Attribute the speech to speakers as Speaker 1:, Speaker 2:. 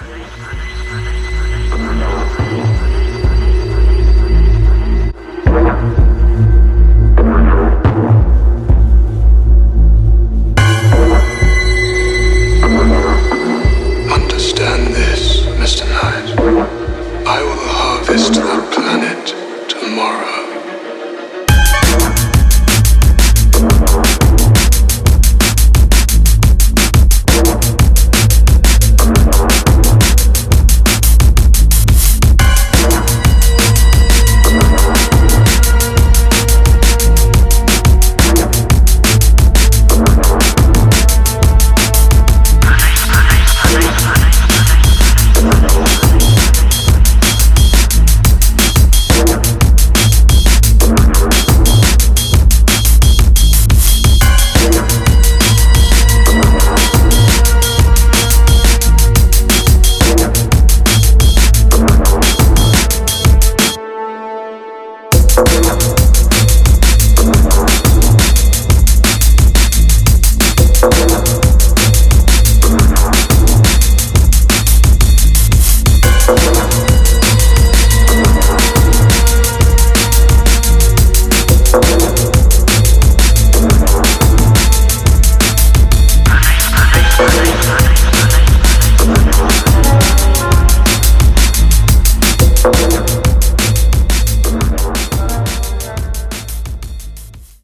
Speaker 1: Understand this, Mr. Knight. I will harvest the planet tomorrow. de la